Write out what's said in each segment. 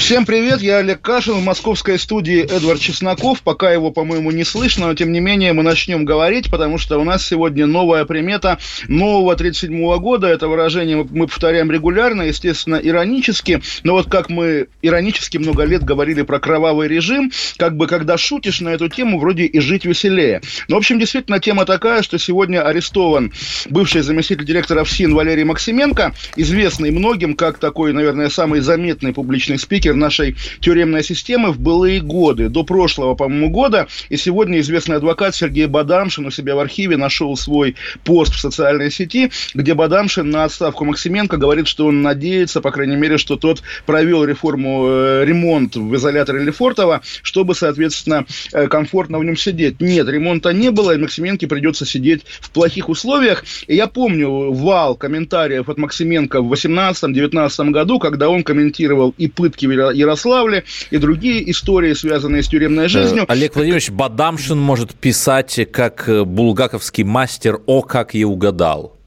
Всем привет, я Олег Кашин, в московской студии Эдвард Чесноков. Пока его, по-моему, не слышно, но тем не менее мы начнем говорить, потому что у нас сегодня новая примета нового 37 года. Это выражение мы повторяем регулярно, естественно, иронически. Но вот как мы иронически много лет говорили про кровавый режим, как бы когда шутишь на эту тему, вроде и жить веселее. Но, в общем, действительно, тема такая, что сегодня арестован бывший заместитель директора ФСИН Валерий Максименко, известный многим как такой, наверное, самый заметный публичный спикер нашей тюремной системы в былые годы, до прошлого, по-моему, года. И сегодня известный адвокат Сергей Бадамшин у себя в архиве нашел свой пост в социальной сети, где Бадамшин на отставку Максименко говорит, что он надеется, по крайней мере, что тот провел реформу, э, ремонт в изоляторе Лефортово, чтобы, соответственно, э, комфортно в нем сидеть. Нет, ремонта не было, и Максименко придется сидеть в плохих условиях. И я помню вал комментариев от Максименко в 18-19 году, когда он комментировал и пытки в Ярославле, и другие истории, связанные с тюремной жизнью. Олег Владимирович Бадамшин может писать как э, булгаковский мастер «О, как я угадал».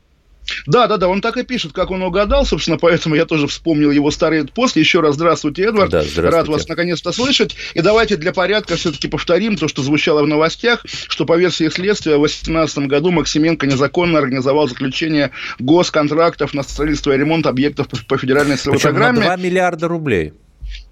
Да, да, да, он так и пишет, как он угадал, собственно, поэтому я тоже вспомнил его старый пост. Еще раз здравствуйте, Эдвард. Да, здравствуйте. Рад вас наконец-то слышать. И давайте для порядка все-таки повторим то, что звучало в новостях, что по версии следствия в 2018 году Максименко незаконно организовал заключение госконтрактов на строительство и ремонт объектов по федеральной целевой Причем программе. на 2 миллиарда рублей.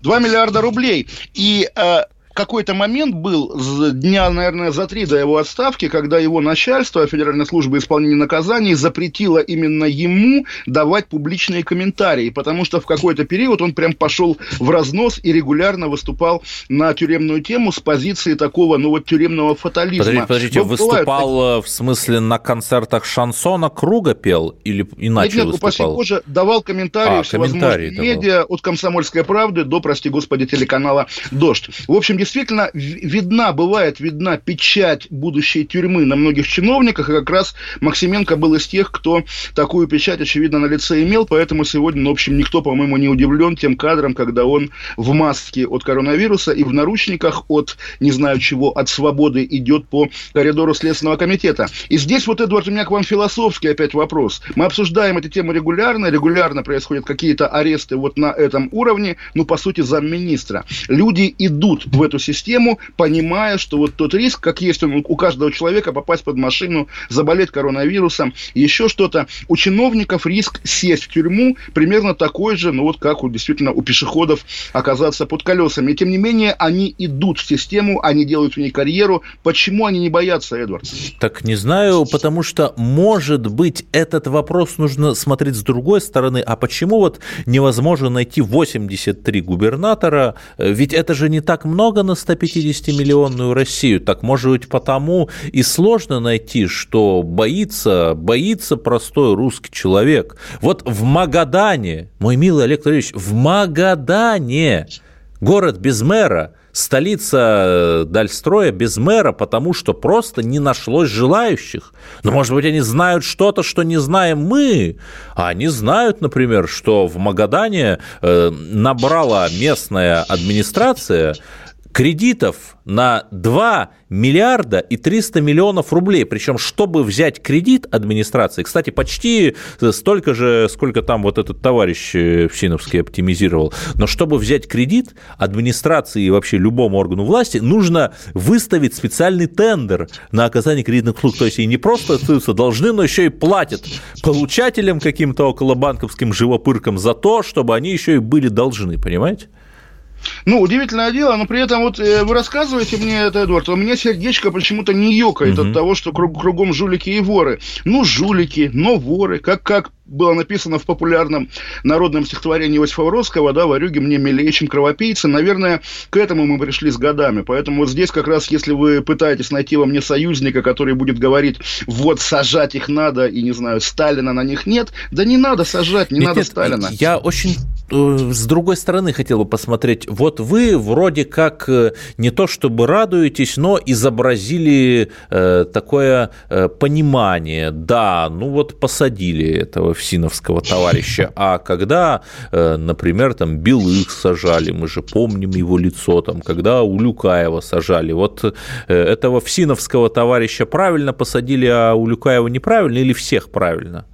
2 миллиарда рублей. И э, какой-то момент был с дня, наверное, за три до его отставки, когда его начальство, Федеральная служба исполнения наказаний, запретило именно ему давать публичные комментарии, потому что в какой-то период он прям пошел в разнос и регулярно выступал на тюремную тему с позиции такого, ну вот, тюремного фатализма. Подождите, подождите Но выступал бывают... э, в смысле на концертах шансона круга пел или иначе нет, нет, выступал? Боже, давал комментарии А, всевозможные комментарии медиа, от «Комсомольской правды» до, прости господи, телеканала «Дождь». В общем, действительно, ви- видна, бывает видна печать будущей тюрьмы на многих чиновниках, и как раз Максименко был из тех, кто такую печать, очевидно, на лице имел, поэтому сегодня, ну, в общем, никто, по-моему, не удивлен тем кадром, когда он в маске от коронавируса и в наручниках от, не знаю чего, от свободы идет по коридору Следственного комитета. И здесь вот, Эдвард, у меня к вам философский опять вопрос. Мы обсуждаем эти темы регулярно, регулярно происходят какие-то аресты вот на этом уровне, ну, по сути, замминистра. Люди идут в эту систему, понимая, что вот тот риск, как есть он у каждого человека, попасть под машину, заболеть коронавирусом, еще что-то. У чиновников риск сесть в тюрьму примерно такой же, ну вот как у, действительно у пешеходов оказаться под колесами. И тем не менее, они идут в систему, они делают в ней карьеру. Почему они не боятся, Эдвард? Так не знаю, потому что, может быть, этот вопрос нужно смотреть с другой стороны. А почему вот невозможно найти 83 губернатора? Ведь это же не так много на 150-миллионную Россию. Так, может быть, потому и сложно найти, что боится, боится простой русский человек. Вот в Магадане, мой милый Олег Владимирович, в Магадане, город без мэра, столица э, Дальстроя без мэра, потому что просто не нашлось желающих. Но, может быть, они знают что-то, что не знаем мы. А они знают, например, что в Магадане э, набрала местная администрация кредитов на 2 миллиарда и 300 миллионов рублей. Причем, чтобы взять кредит администрации, кстати, почти столько же, сколько там вот этот товарищ э, Всиновский оптимизировал, но чтобы взять кредит администрации и вообще любому органу власти, нужно выставить специальный тендер на оказание кредитных услуг. То есть и не просто остаются должны, но еще и платят получателям каким-то околобанковским живопыркам за то, чтобы они еще и были должны, понимаете? Ну, удивительное дело, но при этом вот э, вы рассказываете мне это, Эдвард, а у меня сердечко почему-то не ёкает Мгм. от того, что круг- кругом жулики и воры. Ну, жулики, но воры, как, как было написано в популярном народном стихотворении Иосифа Бродского, да, «Ворюги мне милее, чем кровопийцы». Наверное, к этому мы пришли с годами. Поэтому вот здесь как раз, если вы пытаетесь найти во мне союзника, который будет говорить, вот сажать их надо, и, не знаю, Сталина на них нет, да не надо сажать, не Нет, надо нет, Сталина. Я очень с другой стороны хотел бы посмотреть. Вот вы вроде как не то чтобы радуетесь, но изобразили такое понимание. Да, ну вот посадили этого всиновского товарища. А когда, например, там Белых сажали, мы же помним его лицо, там, когда Улюкаева сажали. Вот этого всиновского товарища правильно посадили, а Улюкаева неправильно или всех правильно?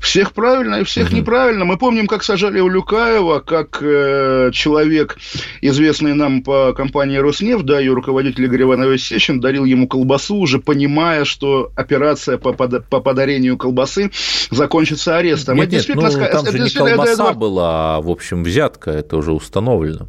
Всех правильно и всех угу. неправильно. Мы помним, как сажали Улюкаева, как э, человек, известный нам по компании «Роснефть», да, ее руководитель Игорь Иванович Сечин, дарил ему колбасу, уже понимая, что операция по, под, по подарению колбасы закончится арестом. Нет, нет, ну, там же не колбаса это... была, а, в общем, взятка, это уже установлено.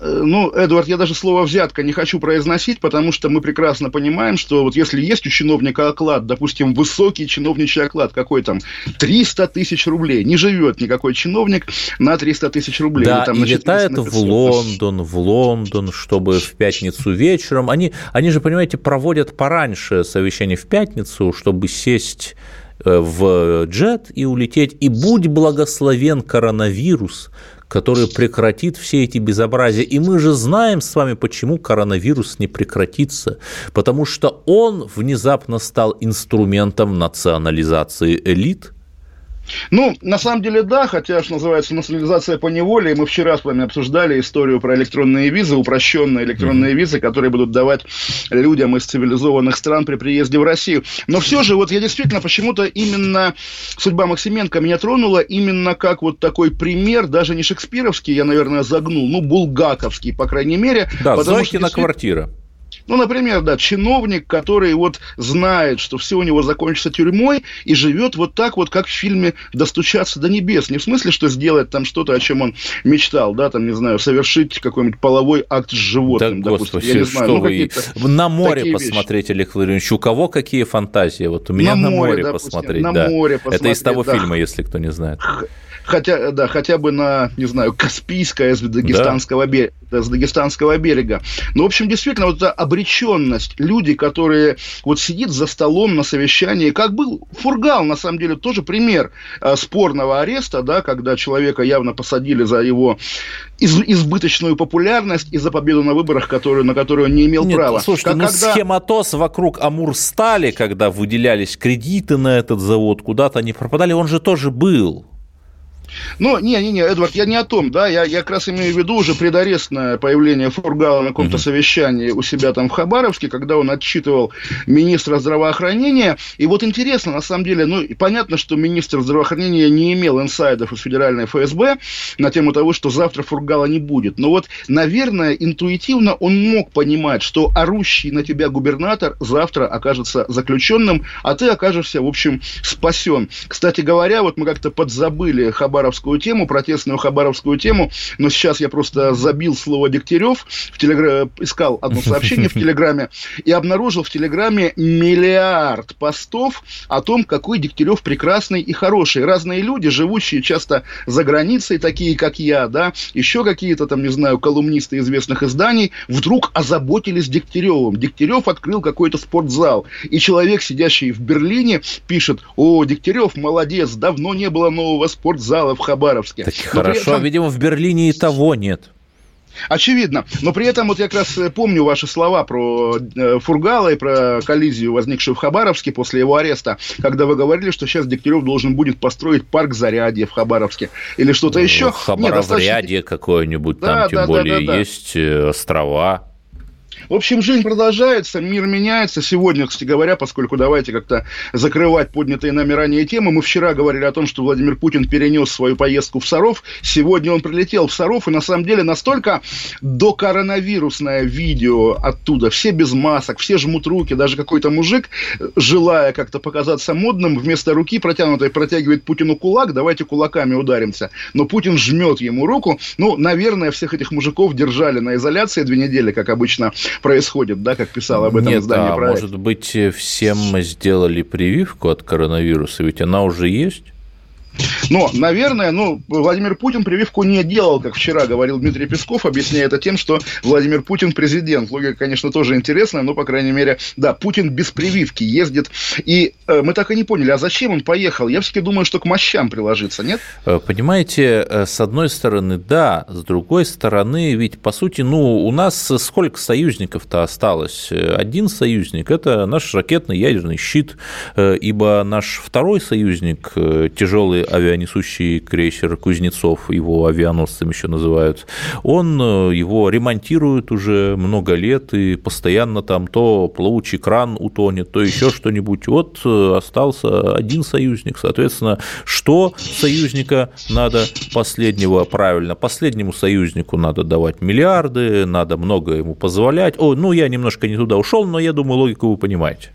Э, ну, Эдвард, я даже слово «взятка» не хочу произносить, потому что мы прекрасно понимаем, что вот если есть у чиновника оклад, допустим, высокий чиновничий оклад, какой там, 300 тысяч рублей, не живет никакой чиновник на 300 тысяч рублей. Да, там, и летает в Лондон, в Лондон, чтобы в пятницу вечером. Они, они же, понимаете, проводят пораньше совещание в пятницу, чтобы сесть э, в джет и улететь. И будь благословен коронавирус, который прекратит все эти безобразия. И мы же знаем с вами, почему коронавирус не прекратится. Потому что он внезапно стал инструментом национализации элит – ну, на самом деле, да, хотя, что называется, национализация по неволе, мы вчера с вами обсуждали историю про электронные визы, упрощенные электронные mm-hmm. визы, которые будут давать людям из цивилизованных стран при приезде в Россию. Но все же, вот я действительно почему-то именно судьба Максименко меня тронула именно как вот такой пример, даже не шекспировский, я, наверное, загнул, ну, булгаковский, по крайней мере. Да, Зойкина действительно... квартира. Ну, например, да, чиновник, который вот знает, что все у него закончится тюрьмой и живет вот так вот, как в фильме «Достучаться до небес». Не в смысле, что сделать там что-то, о чем он мечтал, да, там, не знаю, совершить какой-нибудь половой акт с животным, да, допустим. Господи, я не знаю, ну, вы... На море посмотреть, Олег Владимирович, у кого какие фантазии? Вот у меня на, на море, море допустим, посмотреть, на да. море посмотреть. Это из того да. фильма, если кто не знает хотя, да, хотя бы на, не знаю, Каспийское с Дагестанского, да. берега, с Дагестанского берега. Ну, в общем, действительно, вот эта обреченность, люди, которые вот сидит за столом на совещании, как был Фургал, на самом деле, тоже пример э, спорного ареста, да, когда человека явно посадили за его из, избыточную популярность и за победу на выборах, которую, на которую он не имел Нет, права. Слушайте, как, ну когда... схематоз вокруг Амурстали, когда выделялись кредиты на этот завод, куда-то они пропадали, он же тоже был. Ну, не-не-не, Эдвард, я не о том, да, я, я как раз имею в виду уже предарестное появление Фургала на каком-то угу. совещании у себя там в Хабаровске, когда он отчитывал министра здравоохранения, и вот интересно, на самом деле, ну, понятно, что министр здравоохранения не имел инсайдов из федеральной ФСБ на тему того, что завтра Фургала не будет, но вот, наверное, интуитивно он мог понимать, что орущий на тебя губернатор завтра окажется заключенным, а ты окажешься, в общем, спасен. Кстати говоря, вот мы как-то подзабыли Хабаровск хабаровскую тему, протестную хабаровскую тему, но сейчас я просто забил слово Дегтярев, в телегра... искал одно сообщение в Телеграме и обнаружил в Телеграме миллиард постов о том, какой Дегтярев прекрасный и хороший. Разные люди, живущие часто за границей, такие как я, да, еще какие-то там, не знаю, колумнисты известных изданий, вдруг озаботились Дегтяревым. Дегтярев открыл какой-то спортзал, и человек, сидящий в Берлине, пишет, о, Дегтярев, молодец, давно не было нового спортзала, в Хабаровске. Так хорошо, этом... видимо, в Берлине и того нет. Очевидно. Но при этом вот я как раз э, помню ваши слова про э, Фургала и про коллизию, возникшую в Хабаровске после его ареста, когда вы говорили, что сейчас Дегтярев должен будет построить парк Зарядье в Хабаровске или что-то ну, еще. Хабароврядье достаточно... какое-нибудь, там да, тем да, более да, да, да. есть э, острова. В общем, жизнь продолжается, мир меняется. Сегодня, кстати говоря, поскольку давайте как-то закрывать поднятые нами ранее темы, мы вчера говорили о том, что Владимир Путин перенес свою поездку в Саров. Сегодня он прилетел в Саров, и на самом деле настолько до коронавирусное видео оттуда. Все без масок, все жмут руки, даже какой-то мужик, желая как-то показаться модным, вместо руки протянутой протягивает Путину кулак, давайте кулаками ударимся. Но Путин жмет ему руку. Ну, наверное, всех этих мужиков держали на изоляции две недели, как обычно происходит, да, как писал об этом Нет, издание а проект. может быть, всем мы сделали прививку от коронавируса, ведь она уже есть? Но, наверное, ну, Владимир Путин прививку не делал, как вчера говорил Дмитрий Песков, объясняя это тем, что Владимир Путин президент. Логика, конечно, тоже интересная, но, по крайней мере, да, Путин без прививки ездит. И э, мы так и не поняли, а зачем он поехал? Я все-таки думаю, что к мощам приложиться, нет? Э, понимаете, э, с одной стороны, да, с другой стороны, ведь, по сути, ну, у нас сколько союзников-то осталось? Один союзник – это наш ракетный ядерный щит, э, ибо наш второй союзник, тяжелый авианесущий крейсер Кузнецов, его авианосцем еще называют, он э, его ремонтирует уже много лет, и постоянно там то плавучий кран утонет, то еще что-нибудь. Вот э, остался один союзник, соответственно, что союзника надо последнего правильно? Последнему союзнику надо давать миллиарды, надо много ему позволять. О, ну я немножко не туда ушел, но я думаю, логику вы понимаете.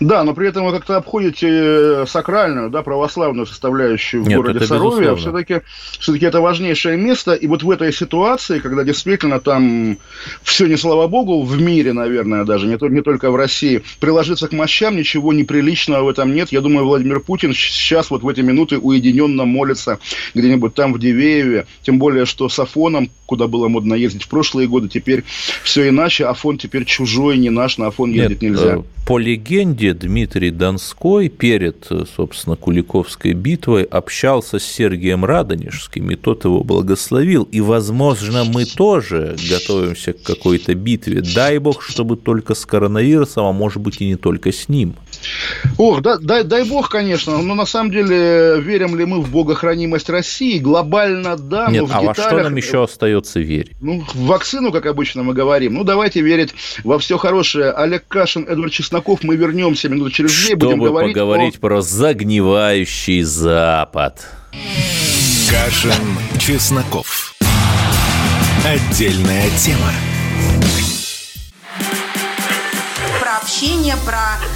Да, но при этом вы как-то обходите э, сакральную, да, православную составляющую в Нет, городе Сарове. А все-таки все это важнейшее место. И вот в этой ситуации, когда действительно там все не слава богу, в мире, наверное, даже, не, не только в России, приложиться к мощам, ничего неприличного в этом нет. Я думаю, Владимир Путин сейчас вот в эти минуты уединенно молится где-нибудь там в Дивееве. Тем более, что с Афоном, куда было модно ездить в прошлые годы, теперь все иначе. Афон теперь чужой, не наш, на Афон ездить Нет, нельзя. Э, по легенде, Дмитрий Донской перед, собственно, Куликовской битвой общался с Сергием Радонежским, и тот его благословил. И, возможно, мы тоже готовимся к какой-то битве. Дай бог, чтобы только с коронавирусом, а может быть и не только с ним. Ох, да, дай, дай бог, конечно, но на самом деле верим ли мы в богохранимость России? Глобально да, Нет, но в а деталях... во что нам еще остается верить? Ну, в вакцину, как обычно мы говорим. Ну, давайте верить во все хорошее. Олег Кашин, Эдвард Чесноков, мы вернемся минут через две, Чтобы будем говорить поговорить о... про загнивающий Запад. Кашин, Чесноков. Отдельная тема. Про общение, про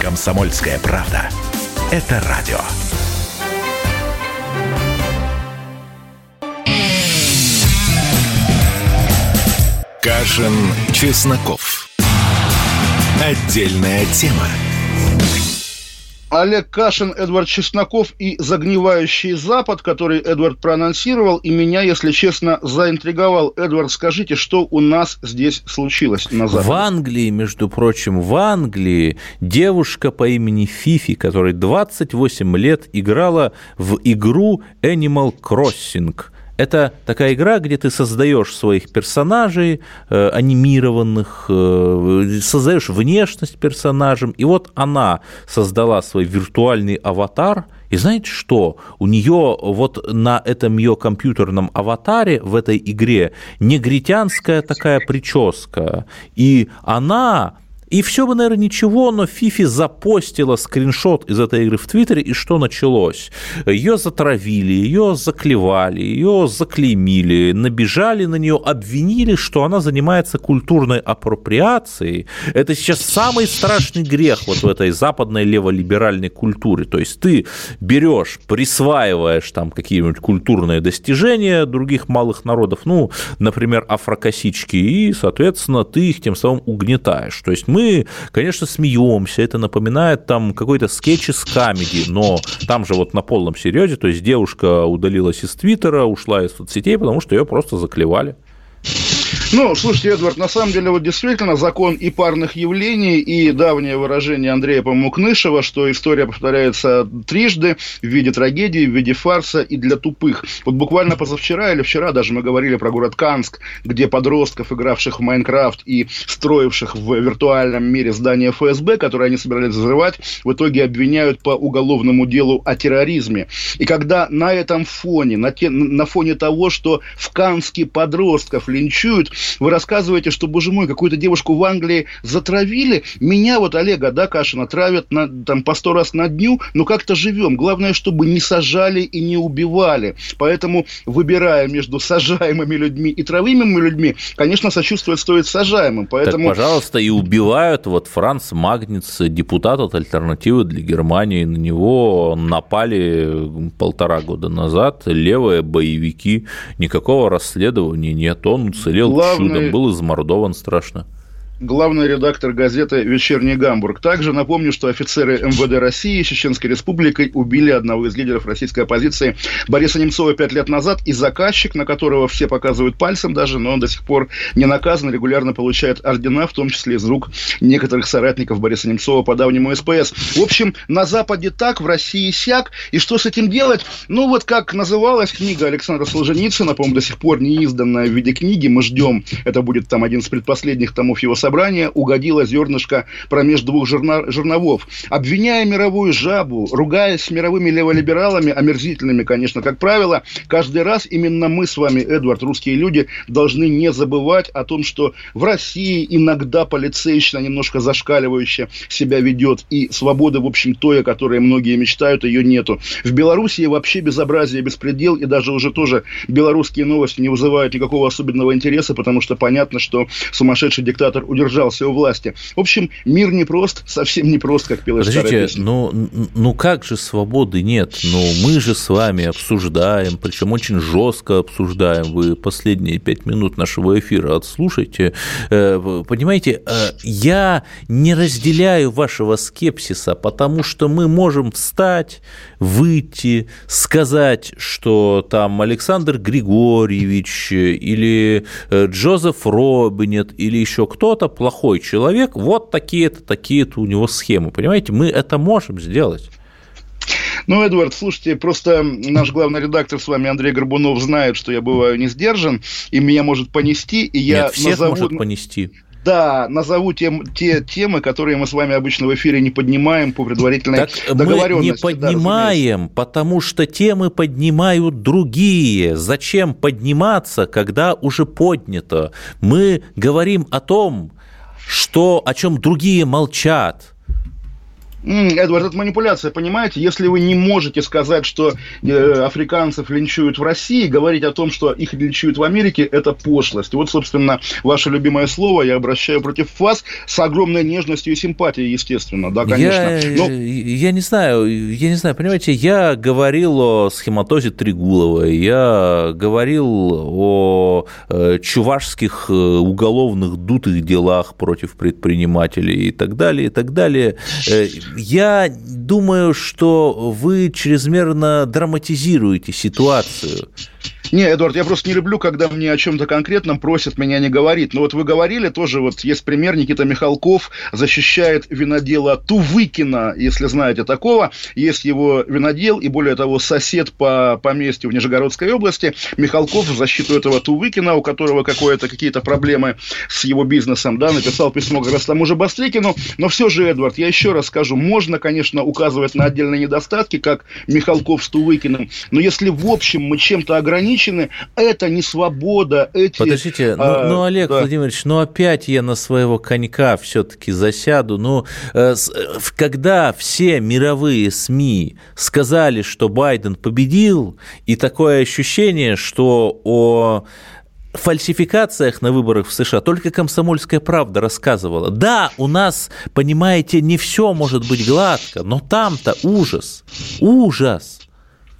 «Комсомольская правда». Это радио. Кашин, Чесноков. Отдельная тема. Олег Кашин, Эдвард Чесноков и «Загнивающий Запад», который Эдвард проанонсировал, и меня, если честно, заинтриговал. Эдвард, скажите, что у нас здесь случилось на Западе? В Англии, между прочим, в Англии девушка по имени Фифи, которой 28 лет, играла в игру Animal Crossing – это такая игра, где ты создаешь своих персонажей э, анимированных, э, создаешь внешность персонажем, и вот она создала свой виртуальный аватар, и знаете что? У нее вот на этом ее компьютерном аватаре в этой игре негритянская такая прическа, и она и все бы, наверное, ничего, но Фифи запостила скриншот из этой игры в Твиттере, и что началось? Ее затравили, ее заклевали, ее заклеймили, набежали на нее, обвинили, что она занимается культурной апроприацией. Это сейчас самый страшный грех вот в этой западной леволиберальной культуре. То есть ты берешь, присваиваешь там какие-нибудь культурные достижения других малых народов, ну, например, афрокосички, и, соответственно, ты их тем самым угнетаешь. То есть мы мы, конечно, смеемся, это напоминает там какой-то скетч из камеди, но там же вот на полном серьезе, то есть девушка удалилась из Твиттера, ушла из соцсетей, потому что ее просто заклевали. Ну, слушайте, Эдвард, на самом деле, вот действительно закон и парных явлений, и давнее выражение Андрея Помукнышева, что история повторяется трижды в виде трагедии, в виде фарса и для тупых. Вот буквально позавчера или вчера даже мы говорили про город Канск, где подростков, игравших в Майнкрафт и строивших в виртуальном мире здание ФСБ, которые они собирались взрывать, в итоге обвиняют по уголовному делу о терроризме. И когда на этом фоне, на, те, на фоне того, что в Канске подростков линчуют, вы рассказываете, что, боже мой, какую-то девушку в Англии затравили. Меня вот, Олега, да, Кашина, травят на, там, по сто раз на дню, но как-то живем. Главное, чтобы не сажали и не убивали. Поэтому, выбирая между сажаемыми людьми и травимыми людьми, конечно, сочувствовать стоит сажаемым. Поэтому... Так, пожалуйста, и убивают. Вот Франц Магниц, депутат от альтернативы для Германии, на него напали полтора года назад левые боевики. Никакого расследования нет. Он уцелел Главное... чудом, был измордован страшно главный редактор газеты «Вечерний Гамбург». Также напомню, что офицеры МВД России Чеченской Республикой убили одного из лидеров российской оппозиции Бориса Немцова пять лет назад, и заказчик, на которого все показывают пальцем даже, но он до сих пор не наказан, регулярно получает ордена, в том числе из рук некоторых соратников Бориса Немцова по давнему СПС. В общем, на Западе так, в России сяк. И что с этим делать? Ну, вот как называлась книга Александра Солженицына, по-моему, до сих пор не изданная в виде книги, мы ждем, это будет там один из предпоследних томов его собрания угодило зернышко промеж двух жерна, жерновов. Обвиняя мировую жабу, ругаясь с мировыми леволибералами, омерзительными, конечно, как правило, каждый раз именно мы с вами, Эдвард, русские люди, должны не забывать о том, что в России иногда полицейщина немножко зашкаливающе себя ведет, и свободы, в общем, той, о которой многие мечтают, ее нету. В Белоруссии вообще безобразие, беспредел, и даже уже тоже белорусские новости не вызывают никакого особенного интереса, потому что понятно, что сумасшедший диктатор удержался у власти. В общем, мир непрост, совсем непрост, как пела Подождите, ну, ну как же свободы нет? Ну, мы же с вами обсуждаем, причем очень жестко обсуждаем. Вы последние пять минут нашего эфира отслушайте. Э, понимаете, э, я не разделяю вашего скепсиса, потому что мы можем встать, выйти, сказать, что там Александр Григорьевич или э, Джозеф Робинет или еще кто-то плохой человек, вот такие-то, такие-то у него схемы. Понимаете, мы это можем сделать. Ну, Эдвард, слушайте, просто наш главный редактор с вами, Андрей Горбунов, знает, что я бываю не сдержан, и меня может понести, и я Нет, всех назову... может понести. Да, назову тем, те темы, которые мы с вами обычно в эфире не поднимаем по предварительной так договоренности. Мы не поднимаем, да, потому что темы поднимают другие. Зачем подниматься, когда уже поднято? Мы говорим о том, что, о чем другие молчат. Эдвард, это манипуляция, понимаете? Если вы не можете сказать, что э, африканцев линчуют в России, говорить о том, что их линчуют в Америке, это пошлость. Вот, собственно, ваше любимое слово я обращаю против вас с огромной нежностью и симпатией, естественно, да, конечно. Я, Но... я не знаю, я не знаю, понимаете, я говорил о схематозе Тригуловой, я говорил о э, чувашских э, уголовных дутых делах против предпринимателей и так далее, и так далее я думаю, что вы чрезмерно драматизируете ситуацию. Не, Эдуард, я просто не люблю, когда мне о чем-то конкретном просят меня не говорить. Но вот вы говорили тоже, вот есть пример, Никита Михалков защищает винодела Тувыкина, если знаете такого. Есть его винодел и, более того, сосед по поместью в Нижегородской области. Михалков в защиту этого Тувыкина, у которого какие-то проблемы с его бизнесом, да, написал письмо как раз тому же Бастрыкину. Но все же, Эдвард, я еще раз скажу, можно, конечно, указывать на отдельные недостатки, как Михалков с Тувыкиным, но если в общем мы чем-то ограничим, ограничены, это не свобода. Эти, Подождите, ну, а, ну Олег да. Владимирович, ну опять я на своего конька все-таки засяду. Ну, э, э, когда все мировые СМИ сказали, что Байден победил, и такое ощущение, что о фальсификациях на выборах в США только комсомольская правда рассказывала. Да, у нас, понимаете, не все может быть гладко, но там-то ужас, ужас.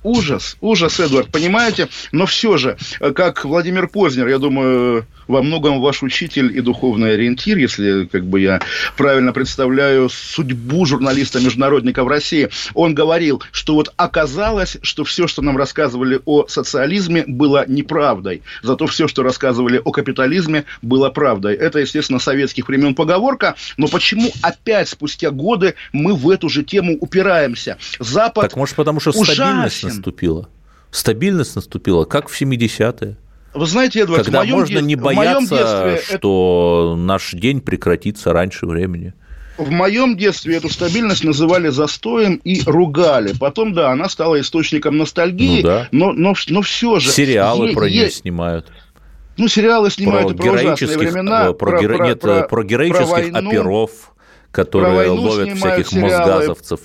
Ужас, ужас, Эдвард, понимаете? Но все же, э, как Владимир Познер, я думаю, во многом ваш учитель и духовный ориентир, если как бы я правильно представляю судьбу журналиста-международника в России. Он говорил, что вот оказалось, что все, что нам рассказывали о социализме, было неправдой. Зато все, что рассказывали о капитализме, было правдой. Это, естественно, советских времен поговорка. Но почему опять спустя годы мы в эту же тему упираемся? Запад Так может потому, что ужасен. стабильность наступила? Стабильность наступила, как в 70-е. Вы знаете, Эдвард, Когда в моем можно не бояться, что это... наш день прекратится раньше времени. В моем детстве эту стабильность называли застоем и ругали. Потом, да, она стала источником ностальгии, ну, да. но, но, но все же... Сериалы е- про нее е- снимают. Ну, сериалы снимают про про ужасные времена. Про, про, про, нет, про, про героических про войну, оперов, которые ловят всяких сериалы. мосгазовцев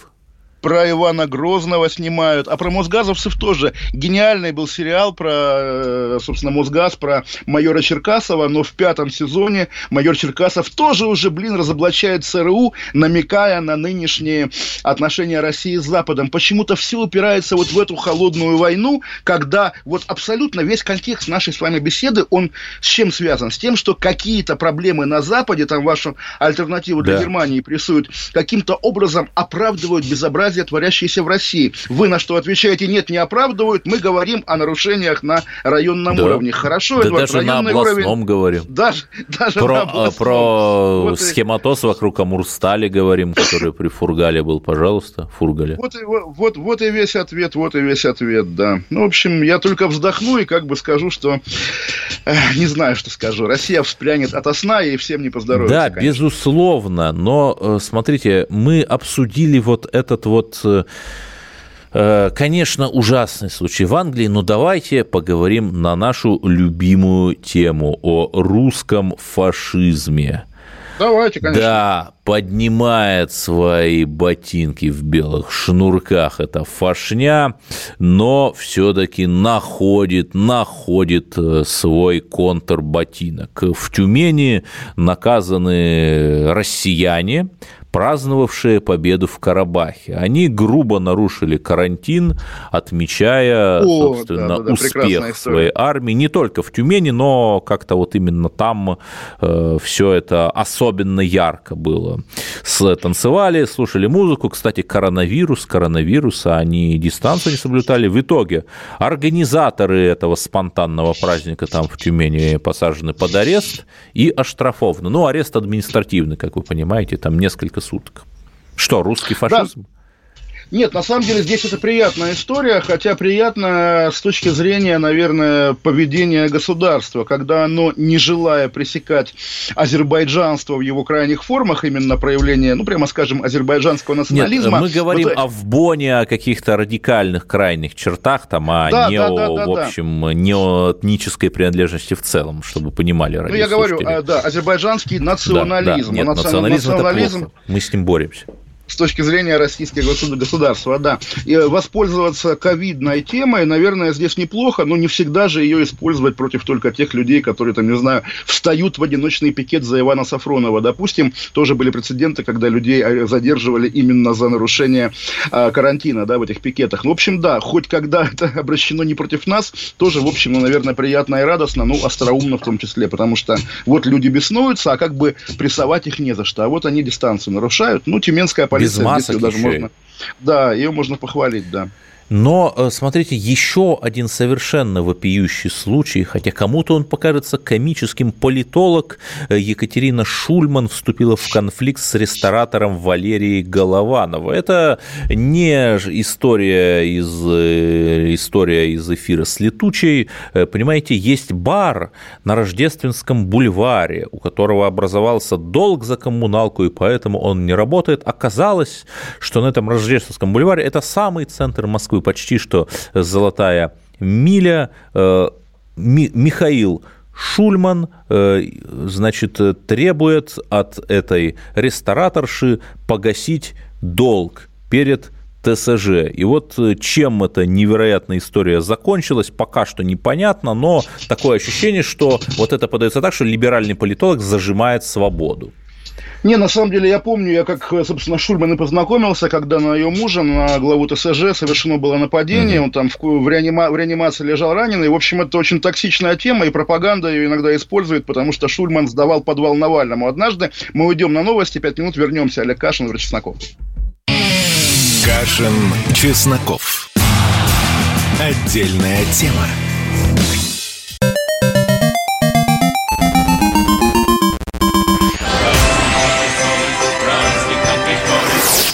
про Ивана Грозного снимают, а про Мосгазовцев тоже. Гениальный был сериал про, э, собственно, Мосгаз, про майора Черкасова, но в пятом сезоне майор Черкасов тоже уже, блин, разоблачает ЦРУ, намекая на нынешние отношения России с Западом. Почему-то все упирается вот в эту холодную войну, когда вот абсолютно весь контекст нашей с вами беседы, он с чем связан? С тем, что какие-то проблемы на Западе, там вашу альтернативу для да. Германии прессуют, каким-то образом оправдывают безобразие безобразие, творящееся в России. Вы на что отвечаете, нет, не оправдывают. Мы говорим о нарушениях на районном да. уровне. Хорошо, да Эдуард, даже на областном уровень... говорим. Даже, даже про, на а, областном. Про вот схематоз и... вокруг Амурстали говорим, который при Фургале был, пожалуйста, Фургале. Вот, вот, вот и весь ответ, вот и весь ответ, да. Ну, в общем, я только вздохну и как бы скажу, что э, не знаю, что скажу. Россия всплянет от сна и всем не поздоровится. Да, конечно. безусловно, но э, смотрите, мы обсудили вот этот вот вот э, э, Конечно, ужасный случай в Англии, но давайте поговорим на нашу любимую тему о русском фашизме. Давайте, конечно. Да, поднимает свои ботинки в белых шнурках, это фашня, но все-таки находит, находит э, свой контрботинок. В Тюмени наказаны россияне, праздновавшие победу в Карабахе. Они грубо нарушили карантин, отмечая, О, собственно, да, да, да, успех своей армии. Не только в Тюмени, но как-то вот именно там э, все это особенно ярко было. С, танцевали, слушали музыку. Кстати, коронавирус, коронавируса, они дистанцию не соблюдали. В итоге организаторы этого спонтанного праздника там в Тюмени посажены под арест и оштрафованы. Ну, арест административный, как вы понимаете, там несколько суток. Что, русский фашизм? Да. Нет, на самом деле здесь это приятная история, хотя приятная с точки зрения, наверное, поведения государства, когда оно, не желая пресекать азербайджанство в его крайних формах, именно проявление, ну, прямо скажем, азербайджанского национализма. Нет, мы говорим вот... о вбоне, о каких-то радикальных крайних чертах, там, а да, не да, о, да, да, в общем, да. не о этнической принадлежности в целом, чтобы понимали Ну, я говорю, а, да, азербайджанский национализм. Да, да. Нет, национализм, национализм это плохо. Мы с ним боремся с точки зрения российского государства, да. И воспользоваться ковидной темой, наверное, здесь неплохо, но не всегда же ее использовать против только тех людей, которые, там, не знаю, встают в одиночный пикет за Ивана Сафронова. Допустим, тоже были прецеденты, когда людей а, задерживали именно за нарушение а, карантина, да, в этих пикетах. Ну, в общем, да, хоть когда это обращено не против нас, тоже, в общем, ну, наверное, приятно и радостно, ну, остроумно в том числе, потому что вот люди беснуются, а как бы прессовать их не за что, а вот они дистанцию нарушают. Ну, тюменская полиция без масок даже можно, Да, ее можно похвалить, да. Но, э, смотрите, еще один совершенно вопиющий случай, хотя кому-то он покажется комическим, политолог э, Екатерина Шульман вступила в конфликт с ресторатором Валерией Голованова. Это не история из, э, история из эфира с летучей. Понимаете, есть бар на Рождественском бульваре, у которого образовался долг за коммуналку, и поэтому он не работает. Оказалось, что на этом Рождественском бульваре это самый центр Москвы, почти что золотая миля. Э, Михаил Шульман, э, значит, требует от этой рестораторши погасить долг перед ТСЖ. И вот э, чем эта невероятная история закончилась, пока что непонятно, но такое ощущение, что вот это подается так, что либеральный политолог зажимает свободу. Не, на самом деле я помню, я как, собственно, Шульман и познакомился, когда на ее мужа, на главу ТСЖ совершено было нападение, mm-hmm. он там в, в, реанима, в реанимации лежал раненый. В общем, это очень токсичная тема, и пропаганда ее иногда использует, потому что Шульман сдавал подвал Навальному. Однажды мы уйдем на новости, пять минут вернемся. Олег Кашин, Владимир Чесноков. Кашин, Чесноков. Отдельная тема.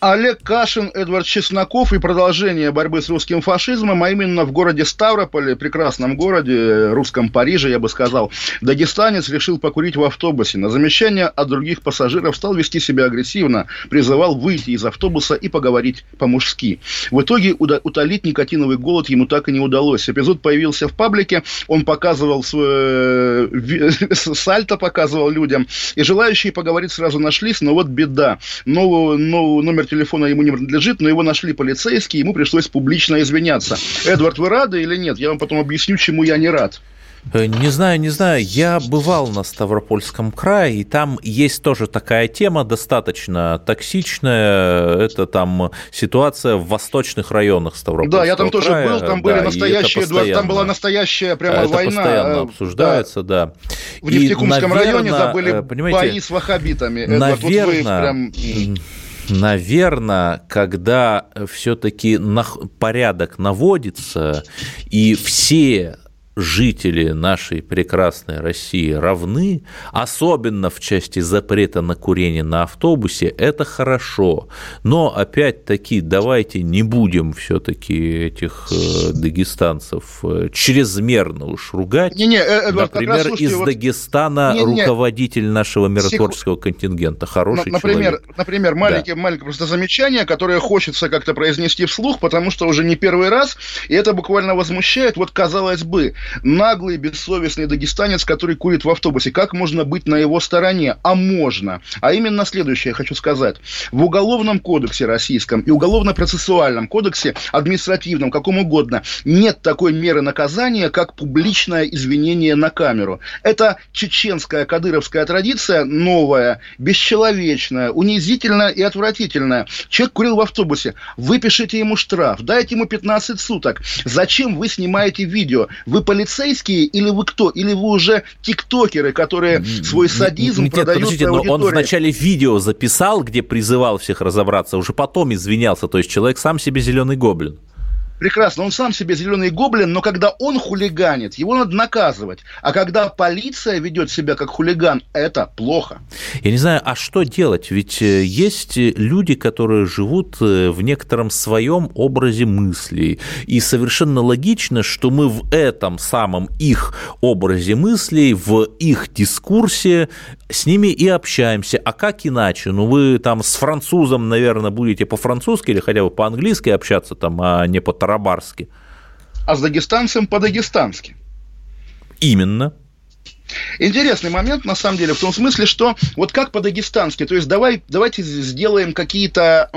Олег Кашин, Эдвард Чесноков и продолжение борьбы с русским фашизмом, а именно в городе Ставрополе, прекрасном городе, русском Париже, я бы сказал, дагестанец решил покурить в автобусе. На замечание от других пассажиров стал вести себя агрессивно, призывал выйти из автобуса и поговорить по-мужски. В итоге утолить никотиновый голод ему так и не удалось. Эпизод появился в паблике, он показывал свой... Э, сальто показывал людям, и желающие поговорить сразу нашлись, но вот беда. Новый, новый номер телефона ему не принадлежит, но его нашли полицейские, ему пришлось публично извиняться. Эдвард, вы рады или нет? Я вам потом объясню, чему я не рад. Э, не знаю, не знаю. Я бывал на Ставропольском крае, и там есть тоже такая тема достаточно токсичная. Это там ситуация в восточных районах Ставропольского Да, я там края. тоже был, там были да, настоящие, Эдвард, там была настоящая прямо это война. постоянно э, обсуждается, да. да. В Нефтекумском и, наверное, районе забыли понимаете, бои с ваххабитами. Эдвард, наверное, вот прям наверное, когда все-таки порядок наводится, и все жители нашей прекрасной России равны, особенно в части запрета на курение на автобусе, это хорошо. Но опять-таки давайте не будем все-таки этих э, дагестанцев э, чрезмерно уж ругать. Не, не, э, Например, раз, из вот... Дагестана не, не, руководитель нашего миротворческого Секу... контингента, хороший например, человек. Например, маленькое, да. маленькое просто замечание, которое хочется как-то произнести вслух, потому что уже не первый раз, и это буквально возмущает. Вот казалось бы, наглый, бессовестный дагестанец, который курит в автобусе. Как можно быть на его стороне? А можно. А именно следующее я хочу сказать. В Уголовном кодексе российском и Уголовно-процессуальном кодексе, административном, каком угодно, нет такой меры наказания, как публичное извинение на камеру. Это чеченская кадыровская традиция, новая, бесчеловечная, унизительная и отвратительная. Человек курил в автобусе. Выпишите ему штраф, дайте ему 15 суток. Зачем вы снимаете видео? Вы полицейские или вы кто? Или вы уже тиктокеры, которые свой садизм Нет, продают подождите, но он вначале видео записал, где призывал всех разобраться, уже потом извинялся. То есть человек сам себе зеленый гоблин прекрасно, он сам себе зеленый гоблин, но когда он хулиганит, его надо наказывать. А когда полиция ведет себя как хулиган, это плохо. Я не знаю, а что делать? Ведь э, есть люди, которые живут э, в некотором своем образе мыслей. И совершенно логично, что мы в этом самом их образе мыслей, в их дискурсе с ними и общаемся. А как иначе? Ну, вы там с французом, наверное, будете по-французски или хотя бы по-английски общаться, там, а не по по-тарабарски. А с дагестанцем по-дагестански. Именно. Интересный момент, на самом деле, в том смысле, что вот как по-дагестански, то есть давай, давайте сделаем какие-то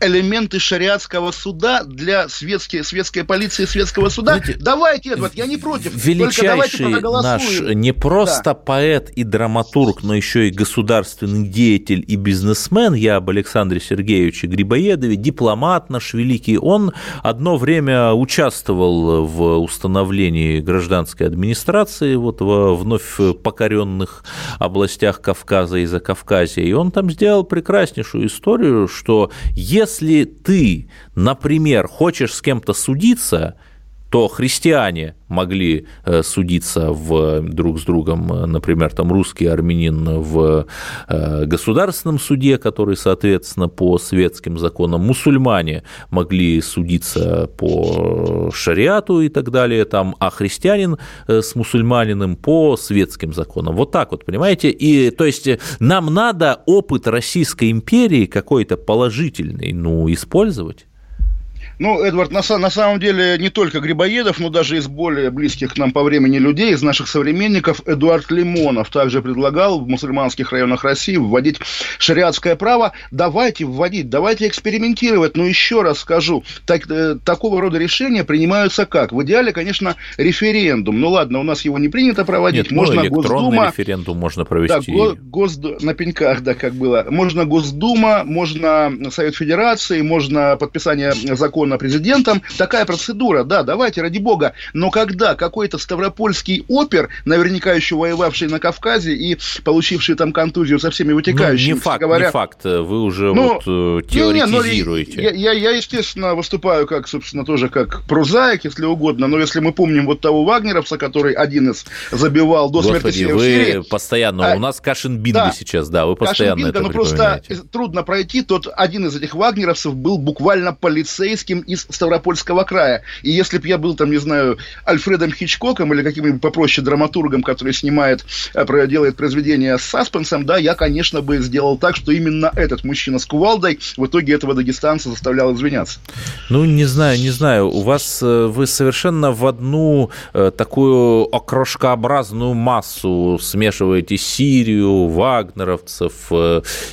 элементы шариатского суда для светской, светской полиции, светского суда. Знаете, давайте, Эдвард, я не против. Величайший наш не просто да. поэт и драматург, но еще и государственный деятель и бизнесмен, я об Александре Сергеевиче Грибоедове, дипломат наш великий, он одно время участвовал в установлении гражданской администрации вот в вновь в покоренных областях Кавказа и Закавказья. И он там сделал прекраснейшую историю, что если ты, например, хочешь с кем-то судиться, то христиане могли э, судиться в, друг с другом, э, например, там русский армянин в э, государственном суде, который, соответственно, по светским законам, мусульмане могли судиться по шариату и так далее, там, а христианин с мусульманином по светским законам. Вот так вот, понимаете? И то есть нам надо опыт Российской империи какой-то положительный, ну, использовать. Ну, Эдвард, на, на самом деле не только Грибоедов, но даже из более близких к нам по времени людей, из наших современников, Эдуард Лимонов также предлагал в мусульманских районах России вводить шариатское право. Давайте вводить, давайте экспериментировать. Но еще раз скажу, так, э, такого рода решения принимаются как? В идеале, конечно, референдум. Ну ладно, у нас его не принято проводить. Нет, ну, можно ну, Госдума. референдум можно провести. Да, го, гос, на пеньках, да, как было. Можно Госдума, можно Совет Федерации, можно подписание закона закона президентом, такая процедура, да, давайте, ради бога. Но когда какой-то ставропольский опер, наверняка еще воевавший на Кавказе и получивший там контузию со всеми вытекающими, ну, не факт, говоря... не факт, вы уже ну, вот теоретизируете. Не, не, я, я, я, естественно, выступаю как, собственно, тоже как прозаик, если угодно, но если мы помним вот того вагнеровца, который один из забивал до Господи, смерти вы Сирии, постоянно, а, у нас Кашин Бинго да, сейчас, да, вы постоянно Кашин это ну просто трудно пройти, тот один из этих вагнеровцев был буквально полицейским из Ставропольского края, и если бы я был там, не знаю, Альфредом Хичкоком или каким-нибудь попроще драматургом, который снимает, э, делает произведение с саспенсом, да, я, конечно, бы сделал так, что именно этот мужчина с кувалдой в итоге этого дагестанца заставлял извиняться. Ну, не знаю, не знаю. У вас э, вы совершенно в одну э, такую окрошкообразную массу смешиваете Сирию, вагнеровцев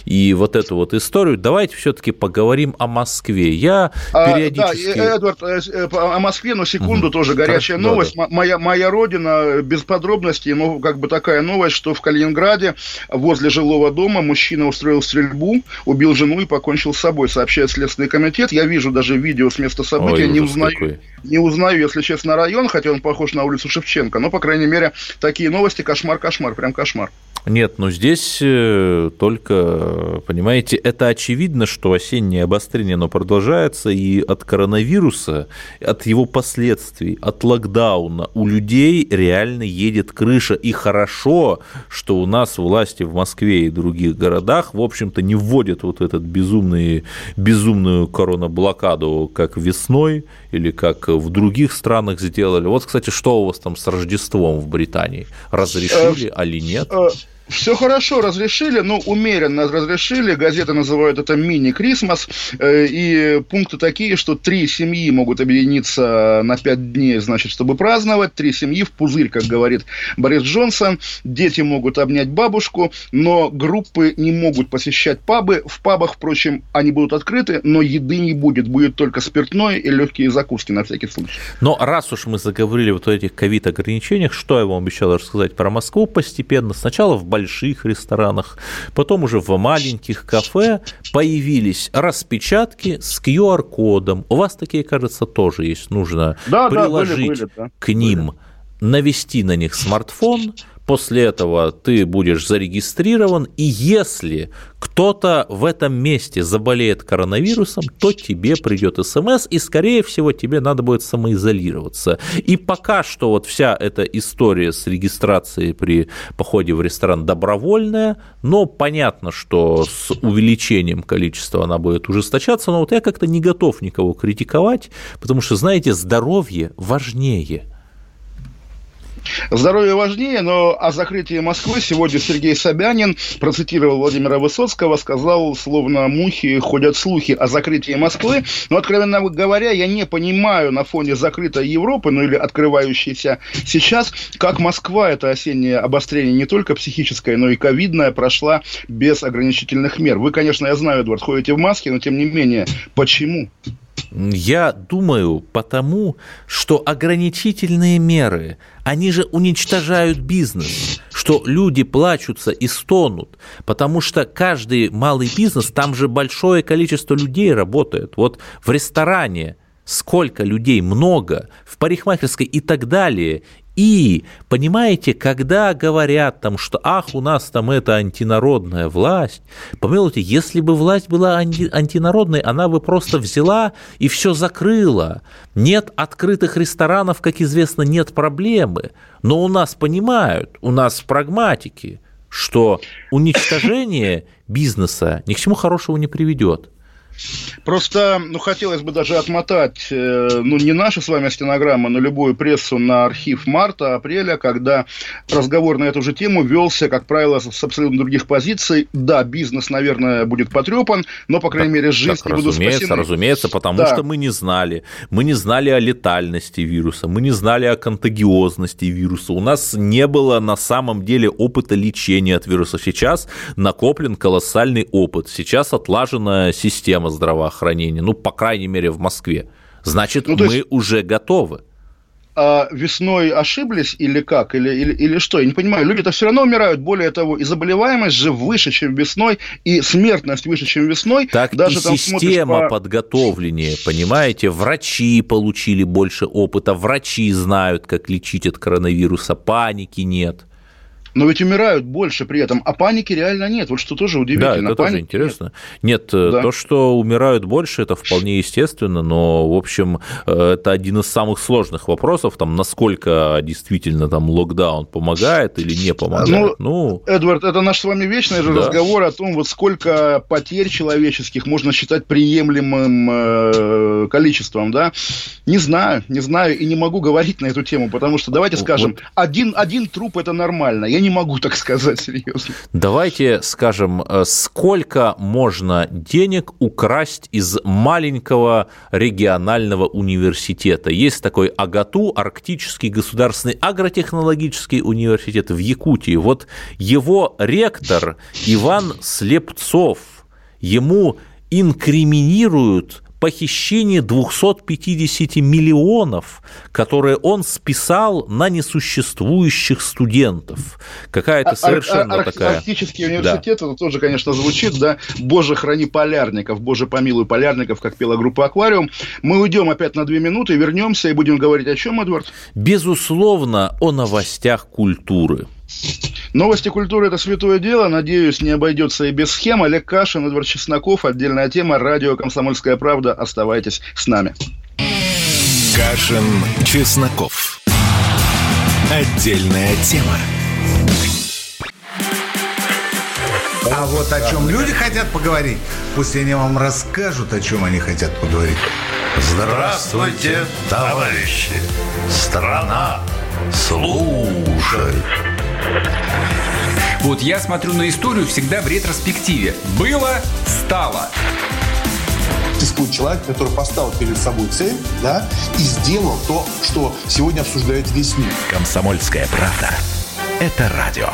и вот эту вот историю. Давайте все-таки поговорим о Москве. Я периодически... А, да, Эдвард, о Москве, но секунду угу. тоже горячая Хорошо, новость. Да, да. Моя, моя родина, без подробностей, но как бы такая новость, что в Калининграде возле жилого дома мужчина устроил стрельбу, убил жену и покончил с собой, сообщает Следственный комитет. Я вижу даже видео с места события, Ой, не узнаю, какой. не узнаю, если честно, район, хотя он похож на улицу Шевченко, но, по крайней мере, такие новости, кошмар-кошмар, прям кошмар. Нет, ну здесь э, только, понимаете, это очевидно, что осеннее обострение, оно продолжается, и от коронавируса, от его последствий, от локдауна у людей реально едет крыша. И хорошо, что у нас власти в Москве и других городах, в общем-то, не вводят вот этот безумный, безумную коронаблокаду, как весной или как в других странах сделали. Вот, кстати, что у вас там с Рождеством в Британии? Разрешили, а ли нет? Все хорошо разрешили, но умеренно разрешили. Газеты называют это мини-крисмас. Э, и пункты такие, что три семьи могут объединиться на пять дней, значит, чтобы праздновать. Три семьи в пузырь, как говорит Борис Джонсон. Дети могут обнять бабушку, но группы не могут посещать пабы. В пабах, впрочем, они будут открыты, но еды не будет. Будет только спиртное и легкие закуски на всякий случай. Но раз уж мы заговорили вот о этих ковид-ограничениях, что я вам обещал рассказать про Москву постепенно. Сначала в больших ресторанах, потом уже в маленьких кафе появились распечатки с QR-кодом. У вас такие, кажется, тоже есть. Нужно да, приложить да, были, были, да. к ним, навести на них смартфон, После этого ты будешь зарегистрирован, и если кто-то в этом месте заболеет коронавирусом, то тебе придет смс, и, скорее всего, тебе надо будет самоизолироваться. И пока что вот вся эта история с регистрацией при походе в ресторан добровольная, но понятно, что с увеличением количества она будет ужесточаться, но вот я как-то не готов никого критиковать, потому что, знаете, здоровье важнее – Здоровье важнее, но о закрытии Москвы сегодня Сергей Собянин процитировал Владимира Высоцкого, сказал, словно мухи ходят слухи о закрытии Москвы. Но, откровенно говоря, я не понимаю на фоне закрытой Европы, ну или открывающейся сейчас, как Москва это осеннее обострение не только психическое, но и ковидное прошла без ограничительных мер. Вы, конечно, я знаю, Эдвард, ходите в маске, но тем не менее, почему? Я думаю, потому что ограничительные меры, они же уничтожают бизнес, что люди плачутся и стонут, потому что каждый малый бизнес, там же большое количество людей работает. Вот в ресторане сколько людей, много, в парикмахерской и так далее. И, понимаете, когда говорят там, что ах, у нас там это антинародная власть, помилуйте, если бы власть была анти- антинародной, она бы просто взяла и все закрыла. Нет открытых ресторанов, как известно, нет проблемы. Но у нас понимают, у нас прагматики, что уничтожение бизнеса ни к чему хорошему не приведет. Просто, ну, хотелось бы даже отмотать, э, ну, не наши с вами стенограммы, но любую прессу на архив марта-апреля, когда разговор на эту же тему велся, как правило, с абсолютно других позиций. Да, бизнес, наверное, будет потрепан, но, по крайней мере, жизнь так, будут разумеется, спасены. Разумеется, потому да. что мы не знали. Мы не знали о летальности вируса, мы не знали о контагиозности вируса. У нас не было на самом деле опыта лечения от вируса. Сейчас накоплен колоссальный опыт. Сейчас отлажена система здравоохранения, ну, по крайней мере, в Москве. Значит, ну, мы есть... уже готовы. а весной ошиблись или как, или, или, или что? Я не понимаю. Люди-то все равно умирают. Более того, и заболеваемость же выше, чем весной, и смертность выше, чем весной. Так Даже и там система по... подготовленнее, понимаете? Врачи получили больше опыта, врачи знают, как лечить от коронавируса, паники нет. Но ведь умирают больше при этом, а паники реально нет. Вот что тоже удивительно. Да, это Паники тоже интересно. Нет, нет э, да. то, что умирают больше, это вполне естественно, но, в общем, э, это один из самых сложных вопросов, там, насколько действительно там локдаун помогает или не помогает. Ну, ну... Эдвард, это наш с вами вечный да. разговор о том, вот сколько потерь человеческих можно считать приемлемым э, количеством, да? Не знаю, не знаю и не могу говорить на эту тему, потому что, давайте скажем, вот. один, один труп – это нормально. Я не могу так сказать серьезно. Давайте скажем, э, сколько можно денег украсть из маленького регионального университета? Есть такой АГАТУ, Арктический государственный агротехнологический университет в Якутии. Вот его ректор Иван Слепцов, ему инкриминируют похищение 250 миллионов, которые он списал на несуществующих студентов. Какая-то а, совершенно ар- ар- такая... Арктический университет, да. это тоже, конечно, звучит, да, «Боже, храни полярников», «Боже, помилуй полярников», как пела группа «Аквариум». Мы уйдем опять на две минуты, вернемся и будем говорить о чем, Эдвард? Безусловно, о новостях культуры. Новости культуры – это святое дело. Надеюсь, не обойдется и без схем. Олег Кашин, Эдвард Чесноков. Отдельная тема. Радио «Комсомольская правда». Оставайтесь с нами. Кашин, Чесноков. Отдельная тема. А вот о чем люди хотят поговорить, пусть они вам расскажут, о чем они хотят поговорить. Здравствуйте, товарищи! Страна служит! Вот я смотрю на историю всегда в ретроспективе. Было, стало. Существует человек, который поставил перед собой цель, да, и сделал то, что сегодня обсуждает весь мир. Комсомольская правда. Это радио.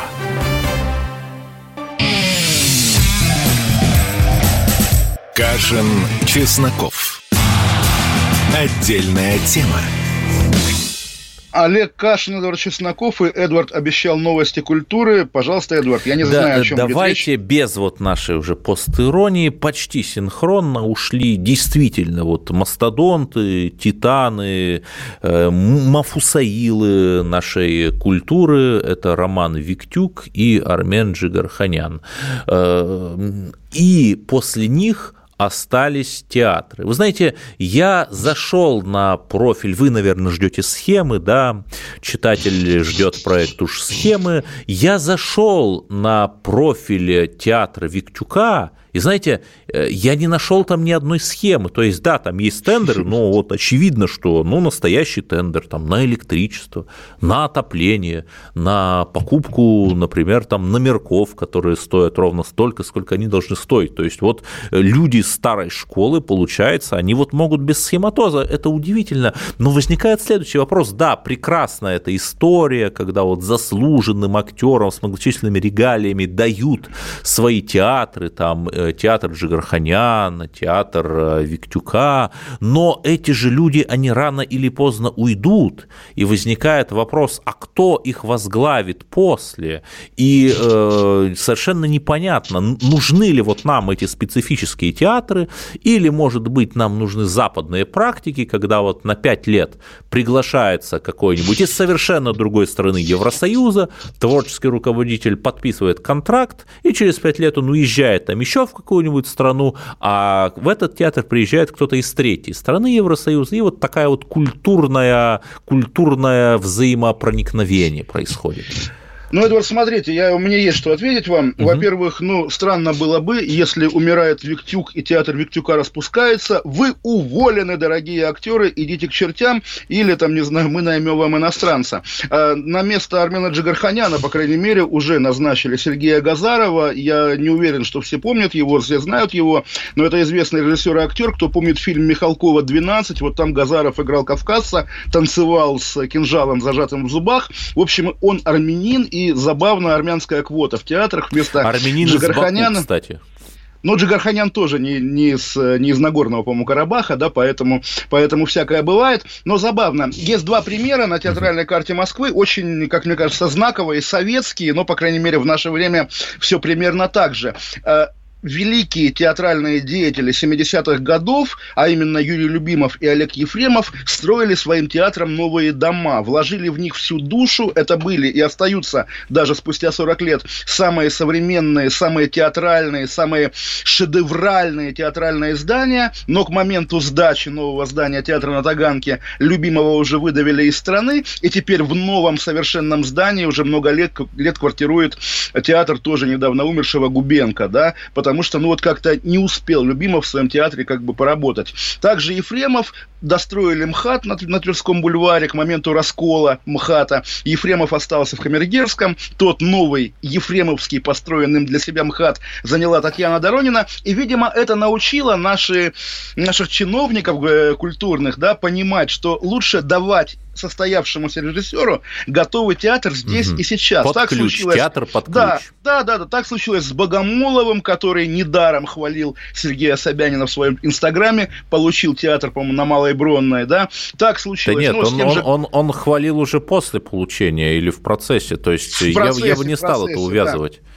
Кашин, Чесноков. Отдельная тема. Олег Кашин, Эдвард Чесноков и Эдвард обещал новости культуры. Пожалуйста, Эдвард, я не да, знаю, о чем Давайте без вот нашей уже постиронии почти синхронно ушли действительно вот мастодонты, титаны, э, мафусаилы нашей культуры. Это Роман Виктюк и Армен Джигарханян. Э, и после них остались театры. Вы знаете, я зашел на профиль, вы, наверное, ждете схемы, да, читатель ждет проект уж схемы. Я зашел на профиль театра Виктюка, и знаете, э, я не нашел там ни одной схемы. То есть, да, там есть тендеры, но вот очевидно, что ну, настоящий тендер там, на электричество, на отопление, на покупку, например, там, номерков, которые стоят ровно столько, сколько они должны стоить. То есть, вот э, люди старой школы, получается, они вот могут без схематоза, это удивительно. Но возникает следующий вопрос. Да, прекрасная эта история, когда вот заслуженным актерам с многочисленными регалиями дают свои театры, там, театр Джигарханяна, театр э, Виктюка, но эти же люди, они рано или поздно уйдут, и возникает вопрос, а кто их возглавит после? И э, совершенно непонятно, нужны ли вот нам эти специфические театры, или, может быть, нам нужны западные практики, когда вот на пять лет приглашается какой-нибудь из совершенно другой страны Евросоюза, творческий руководитель подписывает контракт, и через пять лет он уезжает там еще в какую-нибудь страну, а в этот театр приезжает кто-то из третьей страны Евросоюза, и вот такая вот культурная, культурное взаимопроникновение происходит. Ну, Эдвард, смотрите, я, у меня есть что ответить вам. Угу. Во-первых, ну, странно было бы, если умирает Виктюк и театр Виктюка распускается, вы уволены, дорогие актеры, идите к чертям, или там, не знаю, мы наймем вам иностранца. А, на место Армена Джигарханяна, по крайней мере, уже назначили Сергея Газарова. Я не уверен, что все помнят его, все знают его, но это известный режиссер и актер, кто помнит фильм Михалкова «12», вот там Газаров играл кавказца, танцевал с кинжалом, зажатым в зубах. В общем, он армянин, и забавно армянская квота в театрах вместо Армянин Джигарханяна. Баку, кстати. Но Джигарханян тоже не, не, из, не из Нагорного, по-моему, Карабаха, да, поэтому, поэтому всякое бывает. Но забавно. Есть два примера на театральной карте Москвы, очень, как мне кажется, знаковые, советские, но, по крайней мере, в наше время все примерно так же э, великие театральные деятели 70-х годов, а именно Юрий Любимов и Олег Ефремов, строили своим театром новые дома, вложили в них всю душу. Это были и остаются даже спустя 40 лет самые современные, самые театральные, самые шедевральные театральные здания. Но к моменту сдачи нового здания театра на Таганке Любимого уже выдавили из страны. И теперь в новом совершенном здании уже много лет, лет квартирует театр тоже недавно умершего Губенко, да, потому потому что, ну, вот как-то не успел Любимов в своем театре как бы поработать. Также Ефремов достроили МХАТ на, на Тверском бульваре к моменту раскола МХАТа. Ефремов остался в Камергерском. Тот новый Ефремовский, построенный для себя МХАТ, заняла Татьяна Доронина. И, видимо, это научило наши, наших чиновников э, культурных да, понимать, что лучше давать состоявшемуся режиссеру готовый театр здесь угу. и сейчас. Под так ключ, случилось... театр под ключ. Да, да, да, да, так случилось с Богомоловым, который недаром хвалил Сергея Собянина в своем инстаграме, получил театр, по-моему, на Малой Бронной, да, так случилось. Да нет, ну, он, он, же... он, он хвалил уже после получения или в процессе, то есть в процессе, я, я бы не стал процессе, это увязывать. Да.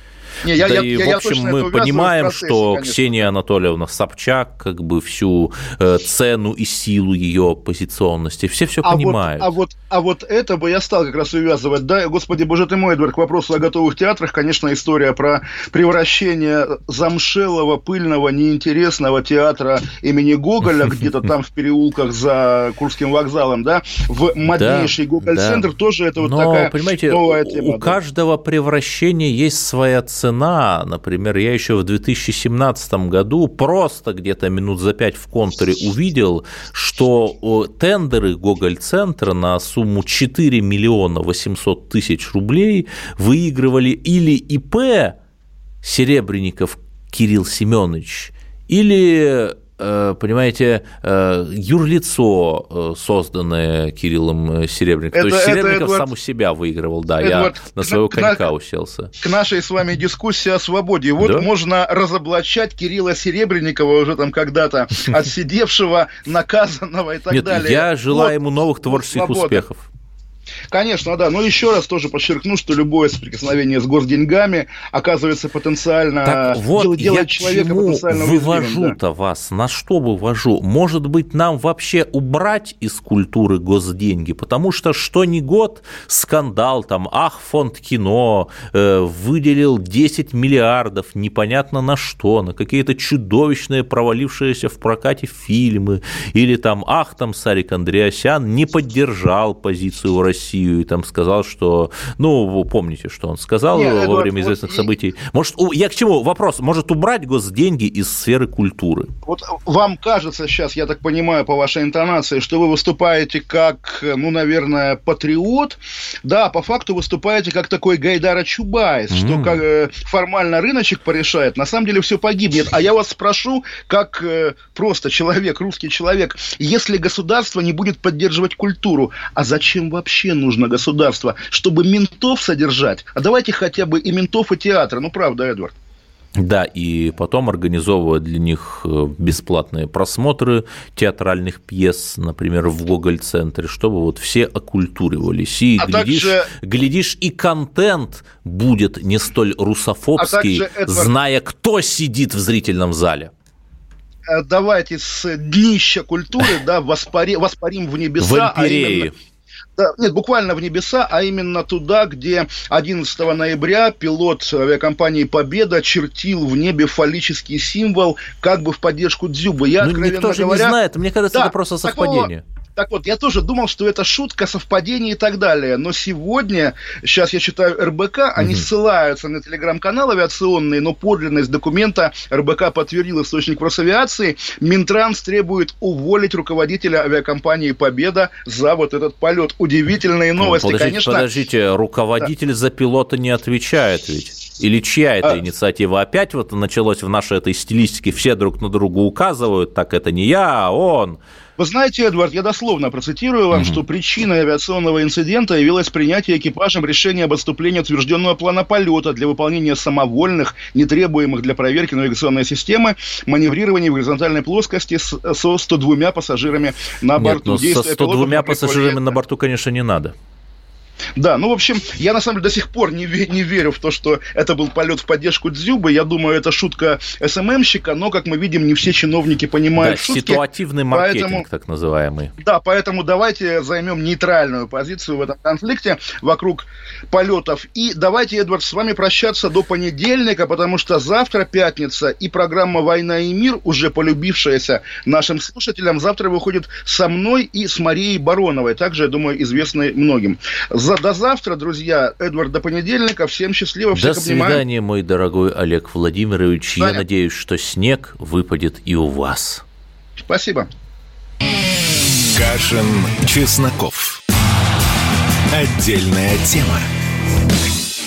Не, я, да я, и, я, в общем, я мы понимаем, процессе, что конечно. Ксения Анатольевна Собчак, как бы всю э, цену и силу ее позиционности, все все а понимают. Вот, а, вот, а вот это бы я стал как раз увязывать. Да, господи, боже ты мой, Эдвард, к вопросу о готовых театрах, конечно, история про превращение замшелого, пыльного, неинтересного театра имени Гоголя, где-то там в переулках за Курским вокзалом, да, в моднейший Гоголь-центр, тоже это вот такая новая тема. У каждого превращения есть своя цена цена, например, я еще в 2017 году просто где-то минут за пять в контуре увидел, что тендеры Гоголь-центра на сумму 4 миллиона 800 тысяч рублей выигрывали или ИП Серебренников Кирилл Семенович, или понимаете, э, юрлицо, э, созданное Кириллом Серебренниковым. Это, То есть Серебренников Эдвард, сам у себя выигрывал, да, Эдвард, я на своего конька к, уселся. К нашей с вами дискуссии о свободе. Вот да? можно разоблачать Кирилла Серебренникова уже там когда-то отсидевшего, наказанного и так Нет, далее. я желаю ему новых творческих успехов. Конечно, да. Но еще раз тоже подчеркну, что любое соприкосновение с госденьгами оказывается потенциально так вот делает я человека чему потенциально вывожу-то да. вас, на что вывожу? Может быть, нам вообще убрать из культуры госденьги, потому что что ни год скандал там, ах, фонд кино э, выделил 10 миллиардов непонятно на что, на какие-то чудовищные провалившиеся в прокате фильмы, или там, ах, там Сарик Андреасян не поддержал позицию Россию и там сказал, что, ну, вы помните, что он сказал Нет, во Эдуард, время известных вот событий. Может, я к чему вопрос? Может убрать госденьги из сферы культуры? Вот вам кажется сейчас, я так понимаю по вашей интонации, что вы выступаете как, ну, наверное, патриот, да, по факту выступаете как такой Гайдара Чубайс, mm. что как, э, формально рыночек порешает, на самом деле все погибнет. А я вас спрошу, как э, просто человек, русский человек, если государство не будет поддерживать культуру, а зачем вообще вообще нужно государство, чтобы ментов содержать? А давайте хотя бы и ментов, и театра. Ну, правда, Эдвард. Да, и потом организовывать для них э, бесплатные просмотры театральных пьес, например, в Гоголь-центре, чтобы вот все оккультуривались. И а глядишь, также... глядишь, и контент будет не столь русофобский, а также, Эдвард... зная, кто сидит в зрительном зале э, давайте с днища культуры, да, воспарим, воспарим в небеса. В а именно, да, нет, буквально в небеса, а именно туда, где 11 ноября пилот авиакомпании «Победа» чертил в небе фаллический символ как бы в поддержку Дзюбы. Я, ну, никто же говоря... не знает, мне кажется, да, это просто совпадение. Такого так вот, я тоже думал, что это шутка, совпадение и так далее. Но сегодня, сейчас я читаю РБК, они угу. ссылаются на телеграм-канал авиационный, но подлинность документа РБК подтвердил источник Росавиации. Минтранс требует уволить руководителя авиакомпании «Победа» за вот этот полет. Удивительные ну, новости, подождите, конечно. Подождите, руководитель да. за пилота не отвечает ведь. Или чья это а... инициатива? Опять вот началось в нашей этой стилистике, все друг на друга указывают, так это не я, а он. Вы знаете, Эдвард, я, дос... дословно процитирую вам, что причиной авиационного инцидента явилось принятие экипажем решения об отступлении утвержденного плана полета для выполнения самовольных, нетребуемых для проверки навигационной системы, маневрирования в горизонтальной плоскости с, со 102 пассажирами на Нет, борту. ну, со Действия 102 пилотов пассажирами на борту, конечно, не надо. Да, ну, в общем, я на самом деле до сих пор не, ве- не верю в то, что это был полет в поддержку Дзюбы. Я думаю, это шутка СММщика, но, как мы видим, не все чиновники Да, понимают шутки. ситуативный маркетинг, поэтому- так называемый. Да, поэтому давайте займем нейтральную позицию в этом конфликте вокруг полетов. И давайте, Эдвард, с вами прощаться до понедельника, потому что завтра пятница, и программа «Война и мир», уже полюбившаяся нашим слушателям, завтра выходит со мной и с Марией Бароновой, также, я думаю, известной многим. За, до завтра, друзья. Эдвард, до понедельника. Всем счастливо, всех До свидания, мой дорогой Олег Владимирович. Я Саня. надеюсь, что снег выпадет и у вас. Спасибо. Кашин, Чесноков. Отдельная тема.